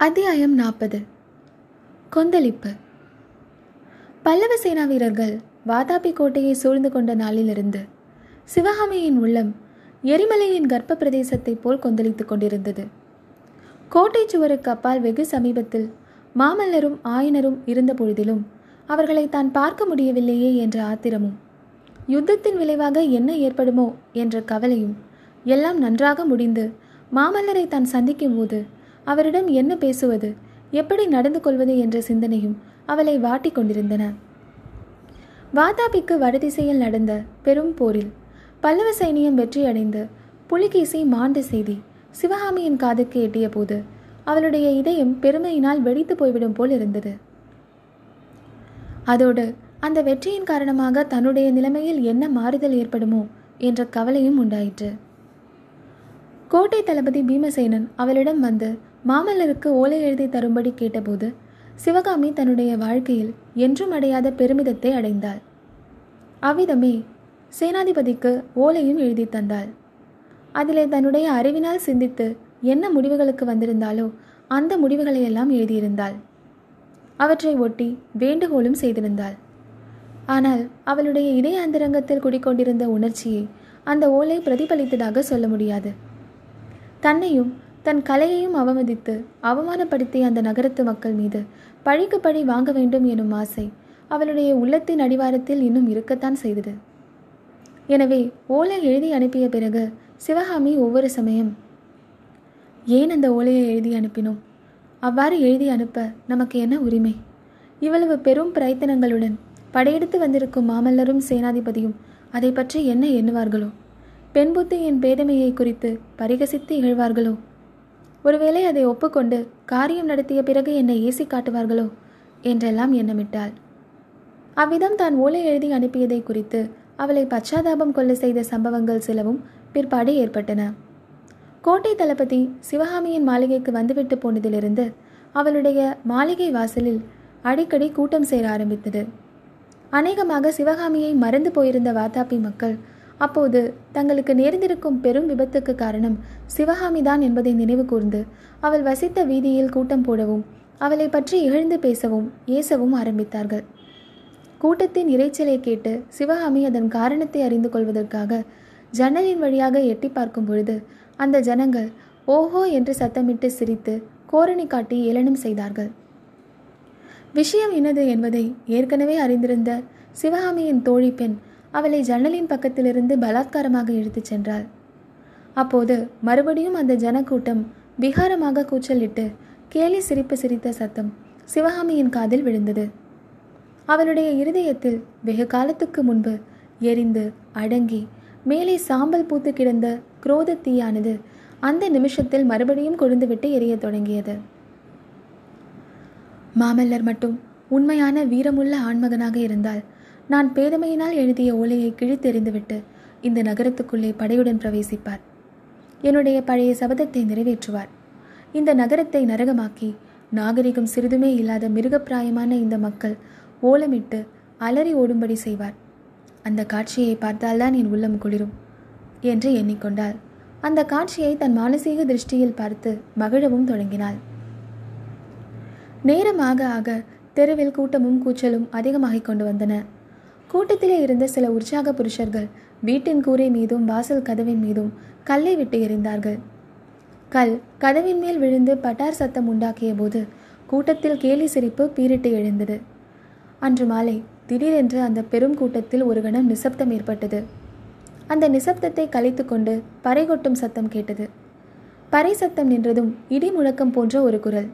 அத்தியாயம் நாற்பது. கொந்தளிப்பு. பல்லவ சேனா வீரர்கள் வாதாபி கோட்டையை சூழ்ந்து கொண்ட நாளிலிருந்து சிவகாமியின் உள்ளம் எரிமலையின் கர்ப்ப பிரதேசத்தைப் போல் கொந்தளித்துக் கொண்டிருந்தது. கோட்டை சுவருக்கு அப்பால் வெகு சமீபத்தில் மாமல்லரும் ஆயனரும் இருந்த பொழுதிலும் அவர்களை தான் பார்க்க முடியவில்லையே என்ற ஆத்திரமும் யுத்தத்தின் விளைவாக என்ன ஏற்படுமோ என்ற கவலையும் எல்லாம் நன்றாக முடிந்து மாமல்லரை தான் சந்திக்கும் போது அவரிடம் என்ன பேசுவது? எப்படி நடந்து கொள்வது என்ற சிந்தனையும் அவளை வாட்டி கொண்டிருந்தன. வாதாபிக்கு வடதிசையில் நடந்த பெரும் போரில் பல்லவ சைனியம் வெற்றியடைந்து புலிகேசி மாண்ட செய்தி சிவகாமியின் காதுக்கு எட்டிய போது அவளுடைய இதயம் பெருமையினால் வெடித்து போய்விடும் போல் இருந்தது. அதோடு அந்த வெற்றியின் காரணமாக தன்னுடைய நிலைமையில் என்ன மாறுதல் ஏற்படுமோ என்ற கவலையும் உண்டாயிற்று. கோட்டை தளபதி பீமசேனன் அவளிடம் வந்து மாமல்லருக்கு ஓலை எழுதி தரும்படி கேட்டபோது சிவகாமி தன்னுடைய வாழ்க்கையில் என்றும் அடையாத பெருமிதத்தை அடைந்தாள். அவ்விதமே சேனாதிபதிக்கு ஓலையும் எழுதி தந்தாள். அதிலே தன்னுடைய அறிவினால் சிந்தித்து என்ன முடிவுகளுக்கு வந்திருந்தாலோ அந்த முடிவுகளையெல்லாம் எழுதியிருந்தாள். அவற்றை ஒட்டி வேண்டுகோளும் செய்திருந்தாள். ஆனால் அவளுடைய இதய அந்தரங்கத்தில் குடிக்கொண்டிருந்த உணர்ச்சியை அந்த ஓலை பிரதிபலித்ததாக சொல்ல முடியாது. தன்னையும் தன் கலையையும் அவமதித்து அவமானப்படுத்திய அந்த நகரத்து மக்கள் மீது பழிக்கு பழி வாங்க வேண்டும் எனும் ஆசை அவளுடைய உள்ளத்தின் அடிவாரத்தில் இன்னும் இருக்கத்தான் செய்தது. எனவே ஓலை எழுதி அனுப்பிய பிறகு சிவகாமி ஒவ்வொரு சமயம் ஏன் அந்த ஓலையை எழுதி அனுப்பினோம்? அவ்வாறு எழுதி அனுப்ப நமக்கு என்ன உரிமை? இவ்வளவு பெரும் பிரயத்தனங்களுடன் படையெடுத்து வந்திருக்கும் மாமல்லரும் சேனாதிபதியும் அதை பற்றி என்ன எண்ணுவார்களோ? பெண் புத்தியின் பேதமையை குறித்து பரிகசித்து இகழ்வார்களோ? ஒருவேளை அதை ஒப்புக்கொண்டு காரியம் நடத்திய பிறகு என்னை ஏசி காட்டுவார்களோ? என்றெல்லாம் எண்ணமிட்டாள். அவ்விதம் தான் ஓலை எழுதி அனுப்பியதை குறித்து அவளை பச்சாதாபம் கொள்ள செய்த சம்பவங்கள் சிலவும் பிற்பாடு ஏற்பட்டன. கோட்டை தளபதி சிவகாமியின் மாளிகைக்கு வந்துவிட்டு போனதிலிருந்து அவளுடைய மாளிகை வாசலில் அடிக்கடி கூட்டம் சேர ஆரம்பித்தது. அநேகமாக சிவகாமியை மறந்து போயிருந்த வாதாபி மக்கள் அப்போது தங்களுக்கு நேர்ந்திருக்கும் பெரும் விபத்துக்கு காரணம் சிவகாமி தான் என்பதை நினைவு கூர்ந்து அவள் வசித்த வீதியில் கூட்டம் போடவும் அவளை பற்றி இகழ்ந்து பேசவும் ஏசவும் ஆரம்பித்தார்கள். கூட்டத்தின் இறைச்சலை கேட்டு சிவகாமி அதன் காரணத்தை அறிந்து கொள்வதற்காக ஜன்னலின் வழியாக எட்டி பார்க்கும் பொழுது அந்த ஜனங்கள் ஓஹோ என்று சத்தமிட்டு சிரித்து கோரணி காட்டி ஏளனம் செய்தார்கள். விஷயம் என்னது என்பதை ஏற்கனவே அறிந்திருந்த சிவகாமியின் தோழி பெண் அவளை ஜன்னலின் பக்கத்திலிருந்து பலாத்காரமாக இழுத்துச் சென்றாள். அப்போது மறுபடியும் அந்த ஜனக்கூட்டம் விகாரமாக கூச்சலிட்டு கேலி சிரிப்பு சிரித்த சத்தம் சிவகாமியின் காதில் விழுந்தது. அவளுடைய இருதயத்தில் வெகு காலத்துக்கு முன்பு எரிந்து அடங்கி மேலே சாம்பல் பூத்து கிடந்த குரோத தீயானது அந்த நிமிஷத்தில் மறுபடியும் கொழுந்துவிட்டு எரிய தொடங்கியது. மாமல்லர் மட்டும் உண்மையான வீரமுள்ள ஆண்மகனாக இருந்தால் நான் பேதமையினால் எழுதிய ஓலையை கிழித்தெறிந்துவிட்டு இந்த நகரத்துக்குள்ளே படையுடன் பிரவேசிப்பார். என்னுடைய பழைய சபதத்தை நிறைவேற்றுவார். இந்த நகரத்தை நரகமாக்கி நாகரிகம் சிறிதுமே இல்லாத மிருகப்பிராயமான இந்த மக்கள் ஓலமிட்டு அலறி ஓடும்படி செய்வார். அந்த காட்சியை பார்த்தால்தான் என் உள்ளம் குளிரும் என்று எண்ணிக்கொண்டாள். அந்த காட்சியை தன் மானசீக திருஷ்டியில் பார்த்து மகிழவும் தொடங்கினாள். நேரமாக ஆக தெருவில் கூட்டமும் கூச்சலும் அதிகமாகிக் கொண்டு வந்தன. கூட்டத்திலே இருந்த சில உற்சாக புருஷர்கள் வீட்டின் கூரை மீதும் வாசல் கதவின் மீதும் கல்லை விட்டு எறிந்தார்கள். கல் கதவின் மேல் விழுந்து பட்டார் சத்தம் உண்டாக்கிய போது கூட்டத்தில் கேலி சிரிப்பு பீரிட்டு எழுந்தது. அன்று மாலை திடீரென்று அந்த பெரும் கூட்டத்தில் ஒரு கணம் நிசப்தம் ஏற்பட்டது. அந்த நிசப்தத்தை கலைத்து கொண்டு பறை கொட்டும் சத்தம் கேட்டது. பறை சத்தம் நின்றதும் இடி முழக்கம் போன்ற ஒரு குரல்.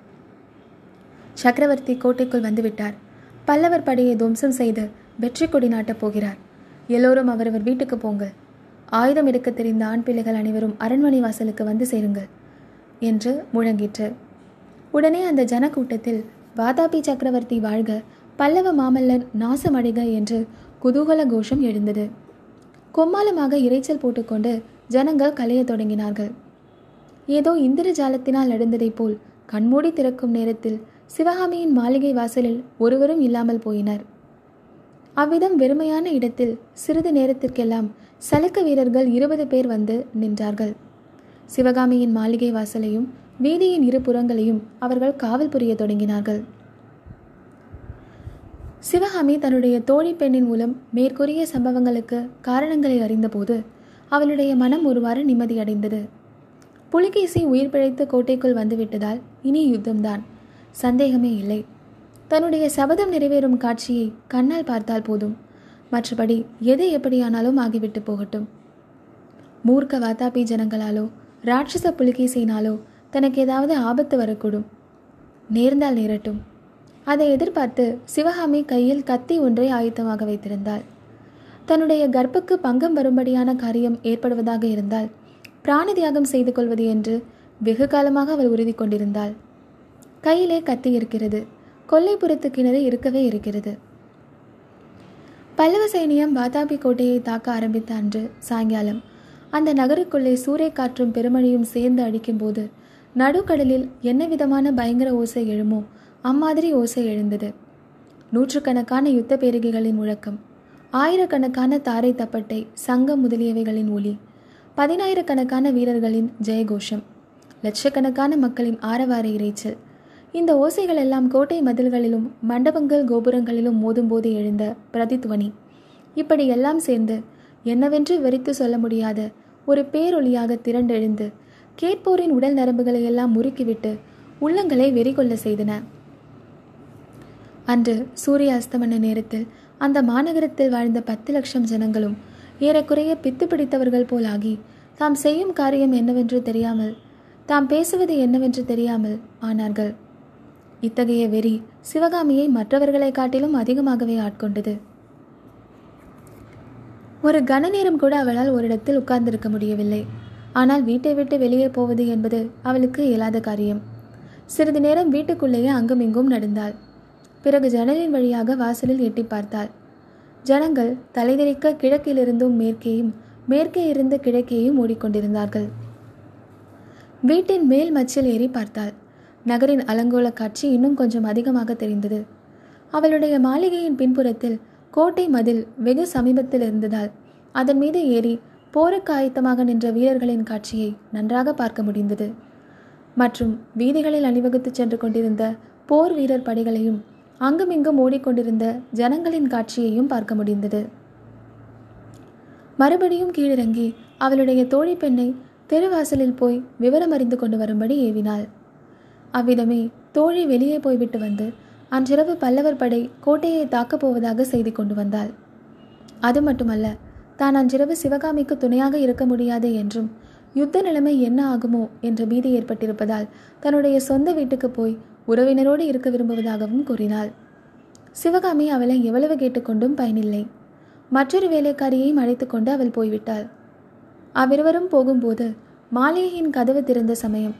சக்கரவர்த்தி கோட்டைக்குள் வந்துவிட்டார். பல்லவர் படையை துவம்சம் செய்து வெற்றி கொடி நாட்டப் போகிறார். எல்லோரும் அவரவர் வீட்டுக்கு போங்கள். ஆயுதம் எடுக்க தெரிந்த ஆண் பிள்ளைகள் அனைவரும் அரண்மனை வாசலுக்கு வந்து சேருங்கள் என்று முழங்கிற்று. உடனே அந்த ஜனக்கூட்டத்தில் வாதாபி சக்கரவர்த்தி வாழ்க பல்லவ மாமல்லன் நாசமடைக என்று குதூகல கோஷம் எழுந்தது. கொம்மாலமாக இறைச்சல் போட்டுக்கொண்டு ஜனங்கள் கலையத் தொடங்கினார்கள். ஏதோ இந்திர ஜாலத்தினால் நடந்ததைப் போல் கண்மூடி திறக்கும் நேரத்தில் சிவகாமியின் மாளிகை வாசலில் ஒருவரும் இல்லாமல் போயினர். அவ்விதம் வெறுமையான இடத்தில் சிறிது நேரத்திற்கெல்லாம் சலுக்க வீரர்கள் இருபது பேர் வந்து நின்றார்கள். சிவகாமியின் மாளிகை வாசலையும் வீதியின் இரு புறங்களையும் அவர்கள் காவல் புரிய தொடங்கினார்கள். சிவகாமி தன்னுடைய தோழி பெண்ணின் மூலம் மேற்கூறிய சம்பவங்களுக்கு காரணங்களை அறிந்தபோது அவளுடைய மனம் ஒருவாறு நிம்மதியடைந்தது புலிகேசி உயிர் பிழைத்து கோட்டைக்குள் வந்துவிட்டதால் இனி யுத்தம்தான். சந்தேகமே இல்லை. தன்னுடைய சபதம் நிறைவேறும் காட்சியை கண்ணால் பார்த்தால் போதும். மற்றபடி எது எப்படியானாலும் ஆகிவிட்டு போகட்டும். மூர்க்க வாத்தாபி ஜனங்களாலோ ராட்சச புலிகேசியினாலோ தனக்கு ஏதாவது ஆபத்து வரக்கூடும். நேர்ந்தால் நேரட்டும். அதை எதிர்பார்த்து சிவகாமி கையில் கத்தி ஒன்றை ஆயத்தமாக வைத்திருந்தாள். தன்னுடைய கர்ப்புக்கு பங்கம் வரும்படியான காரியம் ஏற்படுவதாக இருந்தால் பிராண தியாகம் செய்து கொள்வது என்று வெகு காலமாக அவள் உறுதி கொண்டிருந்தாள். கையிலே கத்தி இருக்கிறது. கொல்லைப்புறத்து கிணறு இருக்கவே இருக்கிறது. பல்லவ சைனியம் வாதாபி கோட்டையை தாக்க ஆரம்பித்த அன்று சாயங்காலம் அந்த நகருக்குள்ளே சூறை காற்றும் பெருமழையும் சேர்ந்து அடிக்கும்போது நடுக்கடலில் என்ன விதமான பயங்கர ஓசை எழுமோ அம்மாதிரி ஓசை எழுந்தது. நூற்றுக்கணக்கான யுத்த பேரிகைகளின் முழக்கம் ஆயிரக்கணக்கான தாரை தப்பட்டை சங்கம் முதலியவைகளின் ஒளி பதினாயிரக்கணக்கான வீரர்களின் ஜெயகோஷம் லட்சக்கணக்கான மக்களின் ஆரவார இறைச்சல் இந்த ஓசைகள் எல்லாம் கோட்டை மதில்களிலும் மண்டபங்கள் கோபுரங்களிலும் மோதும்போது எழுந்த பிரதித்வனி. இப்படி எல்லாம் சேர்ந்து என்னவென்று வெறித்து சொல்ல முடியாத. ஒரு பேரொழியாக திரண்டெழுந்து கேட்போரின் உடல் நரம்புகளை எல்லாம் முறுக்கிவிட்டு உள்ளங்களை வெறிகொள்ள செய்தன. அன்று சூரிய அஸ்தமன நேரத்தில் அந்த மாநகரத்தில் வாழ்ந்த பத்து லட்சம் ஜனங்களும் ஏறக்குறைய பித்து பிடித்தவர்கள் போலாகி தாம் செய்யும் காரியம் என்னவென்று தெரியாமல் தாம் பேசுவது என்னவென்று தெரியாமல் ஆனார்கள். இத்தகைய வெறி சிவகாமியை மற்றவர்களை காட்டிலும் அதிகமாகவே ஆட்கொண்டது. ஒரு கன நேரம் கூட அவளால் ஒரு இடத்தில் உட்கார்ந்திருக்க முடியவில்லை. ஆனால் வீட்டை விட்டு வெளியே போவது என்பது அவளுக்கு இயலாத காரியம். சிறிது நேரம் வீட்டுக்குள்ளேயே அங்குமிங்கும் நடந்தாள். பிறகு ஜன்னலின் வழியாக வாசலில் எட்டி பார்த்தாள். ஜனங்கள் தலைதெறிக்க கிழக்கிலிருந்தும் மேற்கேயும் மேற்கே இருந்து கிழக்கேயும் ஓடிக்கொண்டிருந்தார்கள். வீட்டின் மேல் மச்சில் ஏறி பார்த்தாள். நகரின் அலங்கோல காட்சி இன்னும் கொஞ்சம் அதிகமாக தெரிந்தது. அவளுடைய மாளிகையின் பின்புறத்தில் கோட்டை மதில் வெகு சமீபத்தில் இருந்ததால் அதன் மீது ஏறி போருக்கு ஆயத்தமாக நின்ற வீரர்களின் காட்சியை நன்றாக பார்க்க முடிந்தது. மற்றும் வீதிகளில் அணிவகுத்து சென்று கொண்டிருந்த போர் வீரர் படைகளையும் அங்குமிங்கும் ஓடிக்கொண்டிருந்த ஜனங்களின் காட்சியையும் பார்க்க முடிந்தது. மறுபடியும் கீழிறங்கி அவளுடைய தோழி பெண்ணை தெருவாசலில் போய் விவரம் அறிந்து கொண்டு வரும்படி ஏவினாள். அவ்விதமே தோழி வெளியே போய்விட்டு வந்து அன்றிரவு பல்லவர் படை கோட்டையை தாக்கப் போவதாக செய்தி கொண்டு வந்தாள். அது மட்டுமல்ல தான் அன்றிரவு சிவகாமிக்கு துணையாக இருக்க முடியாது என்றும் யுத்த நிலைமை என்ன ஆகுமோ என்ற பீதி ஏற்பட்டிருப்பதால் தன்னுடைய சொந்த வீட்டுக்கு போய் உறவினரோடு இருக்க விரும்புவதாகவும் கூறினாள். சிவகாமி அவளை எவ்வளவு கேட்டுக்கொண்டும் பயனில்லை. மற்றொரு வேலைக்காரியையும் அழைத்து கொண்டு அவள் போய்விட்டாள். அவ்விருவரும் போகும்போது மாளிகையின் கதவு திறந்த சமயம்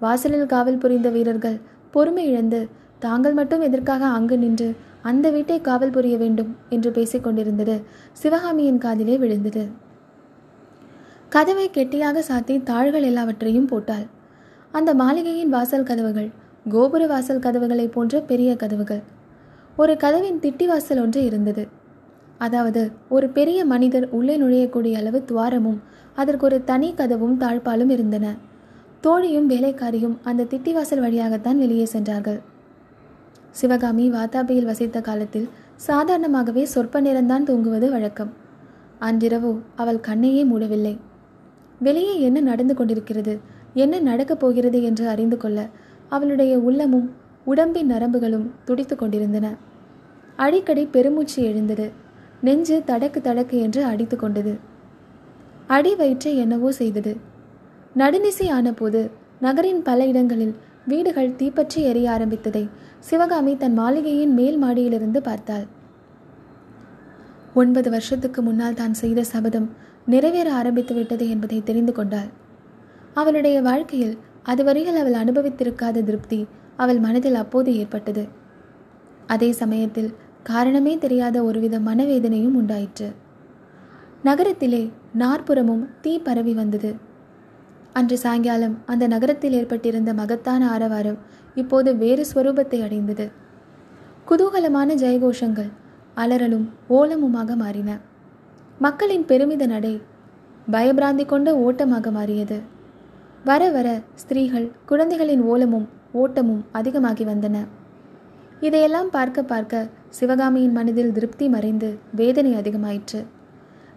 வாசலில் காவல் புரிந்த வீரர்கள் பொறுமை இழந்து தாங்கள் மட்டும் எதற்காக அங்கு நின்று அந்த வீட்டை காவல் புரிய வேண்டும்? என்று பேசிக் கொண்டிருந்தது சிவகாமியின் காதிலே விழுந்தது. கதவை கெட்டியாக சாத்தி தாள்கள் எல்லாவற்றையும் போட்டாள். அந்த மாளிகையின் வாசல் கதவுகள் கோபுர வாசல் கதவுகளைப் போன்ற பெரிய கதவுகள். ஒரு கதவின் திட்டி வாசல் ஒன்று இருந்தது. அதாவது ஒரு பெரிய மனிதர் உள்ளே நுழையக்கூடிய அளவு துவாரமும் அதற்கு ஒரு தனி கதவும் தாழ்பாலும் இருந்தன. தோழியும் வேலைக்காரியும் அந்த திட்டிவாசல் வழியாகத்தான் வெளியே சென்றார்கள். சிவகாமி வாத்தாபியில் வசித்த காலத்தில் சாதாரணமாகவே சொற்ப நேரம்தான் தூங்குவது வழக்கம். அன்றிரவு அவள் கண்ணையே மூடவில்லை. வெளியே என்ன நடந்து கொண்டிருக்கிறது என்ன நடக்கப் போகிறது என்று அறிந்து கொள்ள அவளுடைய உள்ளமும் உடம்பின் நரம்புகளும் துடித்து கொண்டிருந்தன. அடிக்கடி பெருமூச்சு எழுந்தது. நெஞ்சு தடக்கு தடக்கு என்று அடித்து கொண்டது. அடி வயிற்றை என்னவோ செய்தது. நடுநிசை ஆனபோது நகரின் பல இடங்களில் வீடுகள் தீப்பற்றி எரிய ஆரம்பித்ததை சிவகாமி தன் மாளிகையின் மேல் மாடியிலிருந்து பார்த்தாள். ஒன்பது வருஷத்துக்கு முன்னால் தான் செய்த சபதம் நிறைவேற ஆரம்பித்து விட்டது என்பதை தெரிந்து கொண்டாள். அவளுடைய வாழ்க்கையில் அதுவரையில் அவள் அனுபவித்திருக்காத திருப்தி அவள் மனதில் அப்போது ஏற்பட்டது. அதே சமயத்தில் காரணமே தெரியாத ஒருவித மனவேதனையும் உண்டாயிற்று. நகரத்திலே நாற்புறமும் தீ பரவி வந்தது. அன்று சாயங்காலம் அந்த நகரத்தில் ஏற்பட்டிருந்த மகத்தான ஆரவாரம் இப்போது வேறு ஸ்வரூபத்தை அடைந்தது. குதூகலமான ஜெயகோஷங்கள் அலறலும் ஓலமுமாக மாறின. மக்களின் பெருமித நடை பயபிராந்தி கொண்ட ஓட்டமாக மாறியது. வர வர ஸ்திரீகள் குழந்தைகளின் ஓலமும் ஓட்டமும் அதிகமாகி வந்தன. இதையெல்லாம் பார்க்க பார்க்க சிவகாமியின் மனதில் திருப்தி மறைந்து வேதனை அதிகமாயிற்று.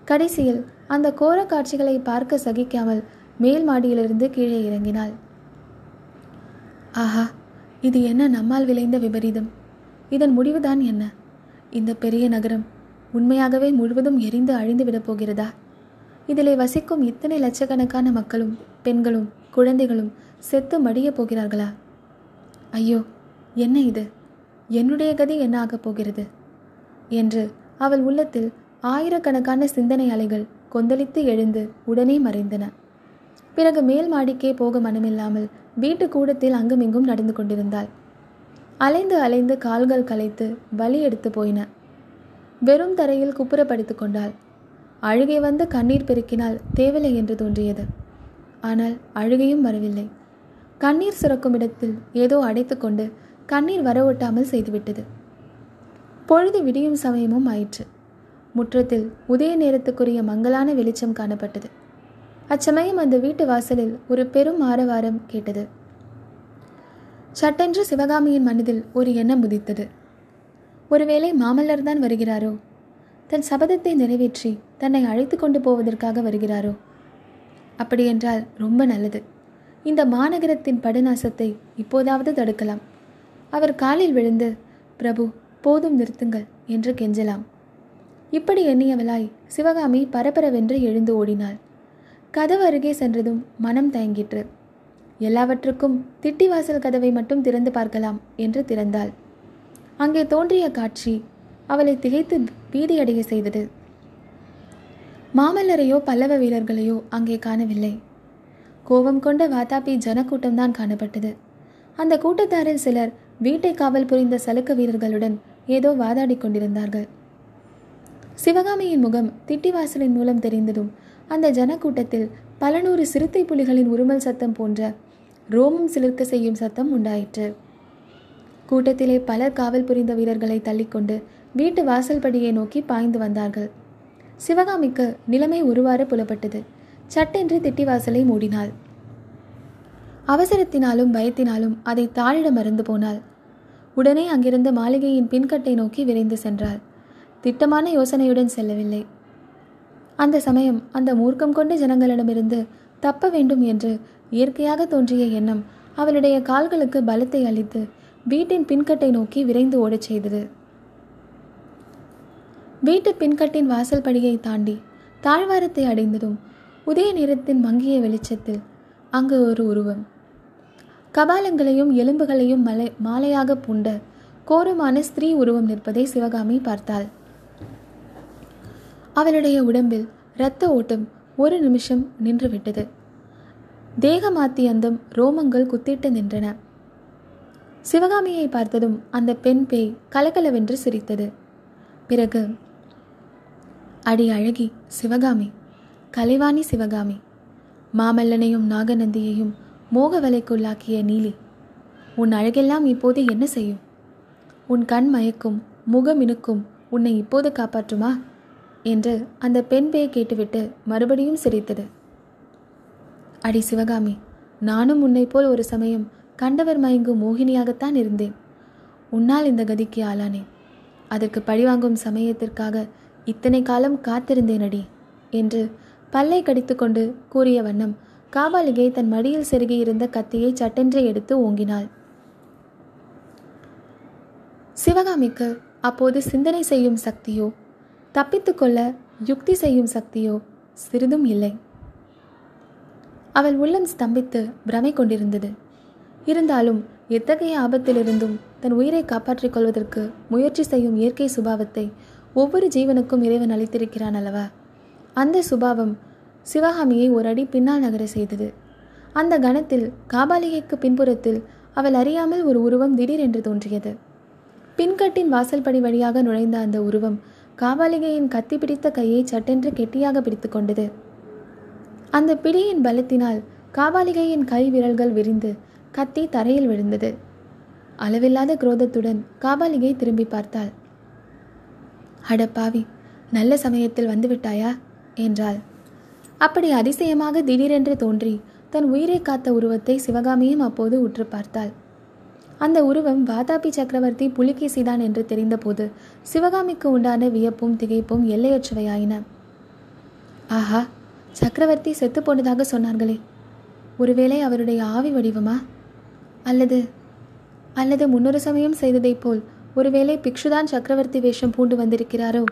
கடைசியில் அந்த கோர காட்சிகளை பார்க்க சகிக்காமல் மேல் மாடியிலிருந்து கீழே இறங்கினாள். ஆஹா இது என்ன நம்மால் விளைந்த விபரீதம்? இதன் முடிவுதான் என்ன? இந்த பெரிய நகரம் உண்மையாகவே முழுவதும் எரிந்து அழிந்து விடப் போகிறதா? இதிலே வசிக்கும் இத்தனை லட்சக்கணக்கான மக்களும் பெண்களும் குழந்தைகளும் செத்து மடியப் போகிறார்களா? ஐயோ என்ன இது? என்னுடைய கதி என்ன ஆகப் போகிறது? என்று அவள் உள்ளத்தில் ஆயிரக்கணக்கான சிந்தனை அலைகள் கொந்தளித்து எழுந்து உடனே மறைந்தன. பிறகு மேல் மாடிக்கே போக மனமில்லாமல் வீட்டு கூடத்தில் அங்குமிங்கும் நடந்து கொண்டிருந்தாள். அலைந்து அலைந்து கால்கள் களைத்து வலி எடுத்து போயின. வெறும் தரையில் குப்புற படித்து கொண்டாள். அழுகை வந்து கண்ணீர் பெருக்கினால் தேவலை என்று தோன்றியது. ஆனால் அழுகையும் வரவில்லை. கண்ணீர் சுரக்கும் இடத்தில் ஏதோ அடைத்து கொண்டு கண்ணீர் வரவொட்டாமல் செய்துவிட்டது. பொழுது விடியும் சமயமும் ஆயிற்று. முற்றத்தில் உதய நேரத்துக்குரிய மங்களான வெளிச்சம் காணப்பட்டது. அச்சமயம் அந்த வீட்டு வாசலில் ஒரு பெரும் ஆரவாரம் கேட்டது. சட்டென்று சிவகாமியின் மனதில் ஒரு எண்ணம் உதித்தது. ஒருவேளை மாமல்லர் தான் வருகிறாரோ? தன் சபதத்தை நிறைவேற்றி தன்னை அழைத்து கொண்டு போவதற்காக வருகிறாரோ? அப்படியென்றால் ரொம்ப நல்லது. இந்த மாநகரத்தின் படுநாசத்தை இப்போதாவது தடுக்கலாம். அவர் காலில் விழுந்து பிரபு போதும் நிறுத்துங்கள் என்று கெஞ்சலாம். இப்படி எண்ணியவளாய் சிவகாமி பரபரவென்று எழுந்து ஓடினாள். கதவு அருகே சென்றதும் மனம் தயங்கிற்று. எல்லாவற்றுக்கும் திட்டிவாசல் கதவை மட்டும் திறந்து பார்க்கலாம் என்று திறந்தாள். அங்கே தோன்றிய காட்சி அவளை திகைத்து பீதியடைய செய்தது. மாமல்லரையோ பல்லவ வீரர்களையோ அங்கே காணவில்லை. கோபம் கொண்ட வாதாபி ஜனக்கூட்டம்தான் காணப்பட்டது. அந்த கூட்டத்தாரில் சிலர் வீட்டை காவல் புரிந்த சலுக்க வீரர்களுடன் ஏதோ வாதாடி கொண்டிருந்தார்கள். சிவகாமியின் முகம் திட்டிவாசலின் மூலம் தெரிந்ததும் அந்த ஜனக்கூட்டத்தில் பல நூறு சிறுத்தை புலிகளின் உருமல் சத்தம் போன்ற ரோமம் சிலிர்க்க செய்யும் சத்தம் உண்டாயிற்று. கூட்டத்திலே பலர் காவல் புரிந்த வீரர்களை தள்ளிக்கொண்டு வீட்டு வாசல் படியை நோக்கி பாய்ந்து வந்தார்கள். சிவகாமிக்கு நிலைமை ஒருவாறு புலப்பட்டது. சட்டென்று திட்டி வாசலை மூடினாள். அவசரத்தினாலும் பயத்தினாலும் அதை தாழிட மறந்து போனாள். உடனே அங்கிருந்த மாளிகையின் பின்கட்டை நோக்கி விரைந்து சென்றாள். திட்டமான யோசனையுடன் செல்லவில்லை. அந்த சமயம் அந்த மூர்க்கம் கொண்ட ஜனங்களிடமிருந்து தப்ப வேண்டும் என்று இயற்கையாக தோன்றிய எண்ணம் அவளுடைய கால்களுக்கு பலத்தை அளித்து வீட்டின் பின்கட்டை நோக்கி விரைந்து ஓடச் செய்தது. வீட்டு பின்கட்டின் வாசல் படியை தாண்டி தாழ்வாரத்தை அடைந்ததும் உதய நேரத்தின் மங்கிய வெளிச்சத்தில் அங்கு ஒரு உருவம். கபாலங்களையும் எலும்புகளையும் மலை மாலையாக பூண்ட கோரமான ஸ்திரீ உருவம் நிற்பதை சிவகாமி பார்த்தாள். அவளுடைய உடம்பில் இரத்த ஓட்டம் ஒரு நிமிஷம் நின்றுவிட்டது. தேகமாத்தி அந்தம் ரோமங்கள் குத்திட்டு நின்றன. சிவகாமியை பார்த்ததும் அந்த பெண் பேய் கலகலவென்று சிரித்தது. பிறகு அடி அழகி சிவகாமி கலைவாணி சிவகாமி மாமல்லனையும் நாகநந்தியையும் மோக வலைக்குள்ளாக்கிய நீலி உன் அழகெல்லாம் இப்போது என்ன செய்யும்? உன் கண் மயக்கும் முகமினுக்கும் உன்னை இப்போது காப்பாற்றுமா? என்று அந்த பெண் பேய் கேட்டுவிட்டு மறுபடியும் சிரித்தது. அடி சிவகாமி நானும் உன்னை போல் ஒரு சமயம் கண்டவர் மயங்கும் மோகினியாகத்தான் இருந்தேன். உன்னால் இந்த கதிக்கு ஆளானேன் அதற்கு பழிவாங்கும் சமயத்திற்காக இத்தனை காலம் காத்திருந்தேன் அடி என்று பல்லை கடித்துக்கொண்டு கூறிய வண்ணம் காபாலிகை தன் மடியில் செருகியிருந்த கத்தியை சட்டென்றே எடுத்து ஓங்கினாள். சிவகாமிக்கு அப்போது சிந்தனை செய்யும் சக்தியோ தப்பித்துக்கொள்ள யுக்தி செய்யும் சக்தியோ சிறிதும் இல்லை. அவள் உள்ளம் ஸ்தம்பித்து பிரமை கொண்டிருந்தது. இருந்தாலும் எத்தகைய ஆபத்திலிருந்தும் தன் உயிரை காப்பாற்றிக் கொள்வதற்கு முயற்சி செய்யும் இயற்கை சுபாவத்தை ஒவ்வொரு ஜீவனுக்கும் இறைவன் அளித்திருக்கிறான் அல்லவா? அந்த சுபாவம் சிவகாமியை ஒரு அடி பின்னால் நகர செய்தது. அந்த கணத்தில் காபாலிகைக்கு பின்புறத்தில் அவள் அறியாமல் ஒரு உருவம் திடீரென்று தோன்றியது. பின்கட்டின் வாசல்படி வழியாக நுழைந்த அந்த உருவம் காபாலிகையின் கத்தி பிடித்த கையை சட்டென்று கெட்டியாக பிடித்து கொண்டது. அந்த பிடியின் பலத்தினால் காவாலிகையின் கை விரல்கள் விரிந்து கத்தி தரையில் விழுந்தது. அளவில்லாத குரோதத்துடன் காபாலிகை திரும்பி பார்த்தாள். அடப்பாவி நல்ல சமயத்தில் வந்துவிட்டாயா? என்றாள். அப்படி அதிசயமாக திடீரென்று தோன்றி தன் உயிரை காத்த உருவத்தை சிவகாமியும் அப்போது உற்று பார்த்தாள். அந்த உருவம் வாதாபி சக்கரவர்த்தி புலிகேசிதான் என்று தெரிந்தபோது சிவகாமிக்கு உண்டான வியப்பும் திகைப்பும் எல்லையற்றவையாயின. ஆஹா சக்கரவர்த்தி செத்து போனதாக சொன்னார்களே. ஒருவேளை அவருடைய ஆவி வடிவமா? அல்லது அல்லது முன்னொரு சமயம் செய்ததைப் போல் ஒருவேளை பிக்ஷுதான் சக்கரவர்த்தி வேஷம் பூண்டு வந்திருக்கிறாரோ?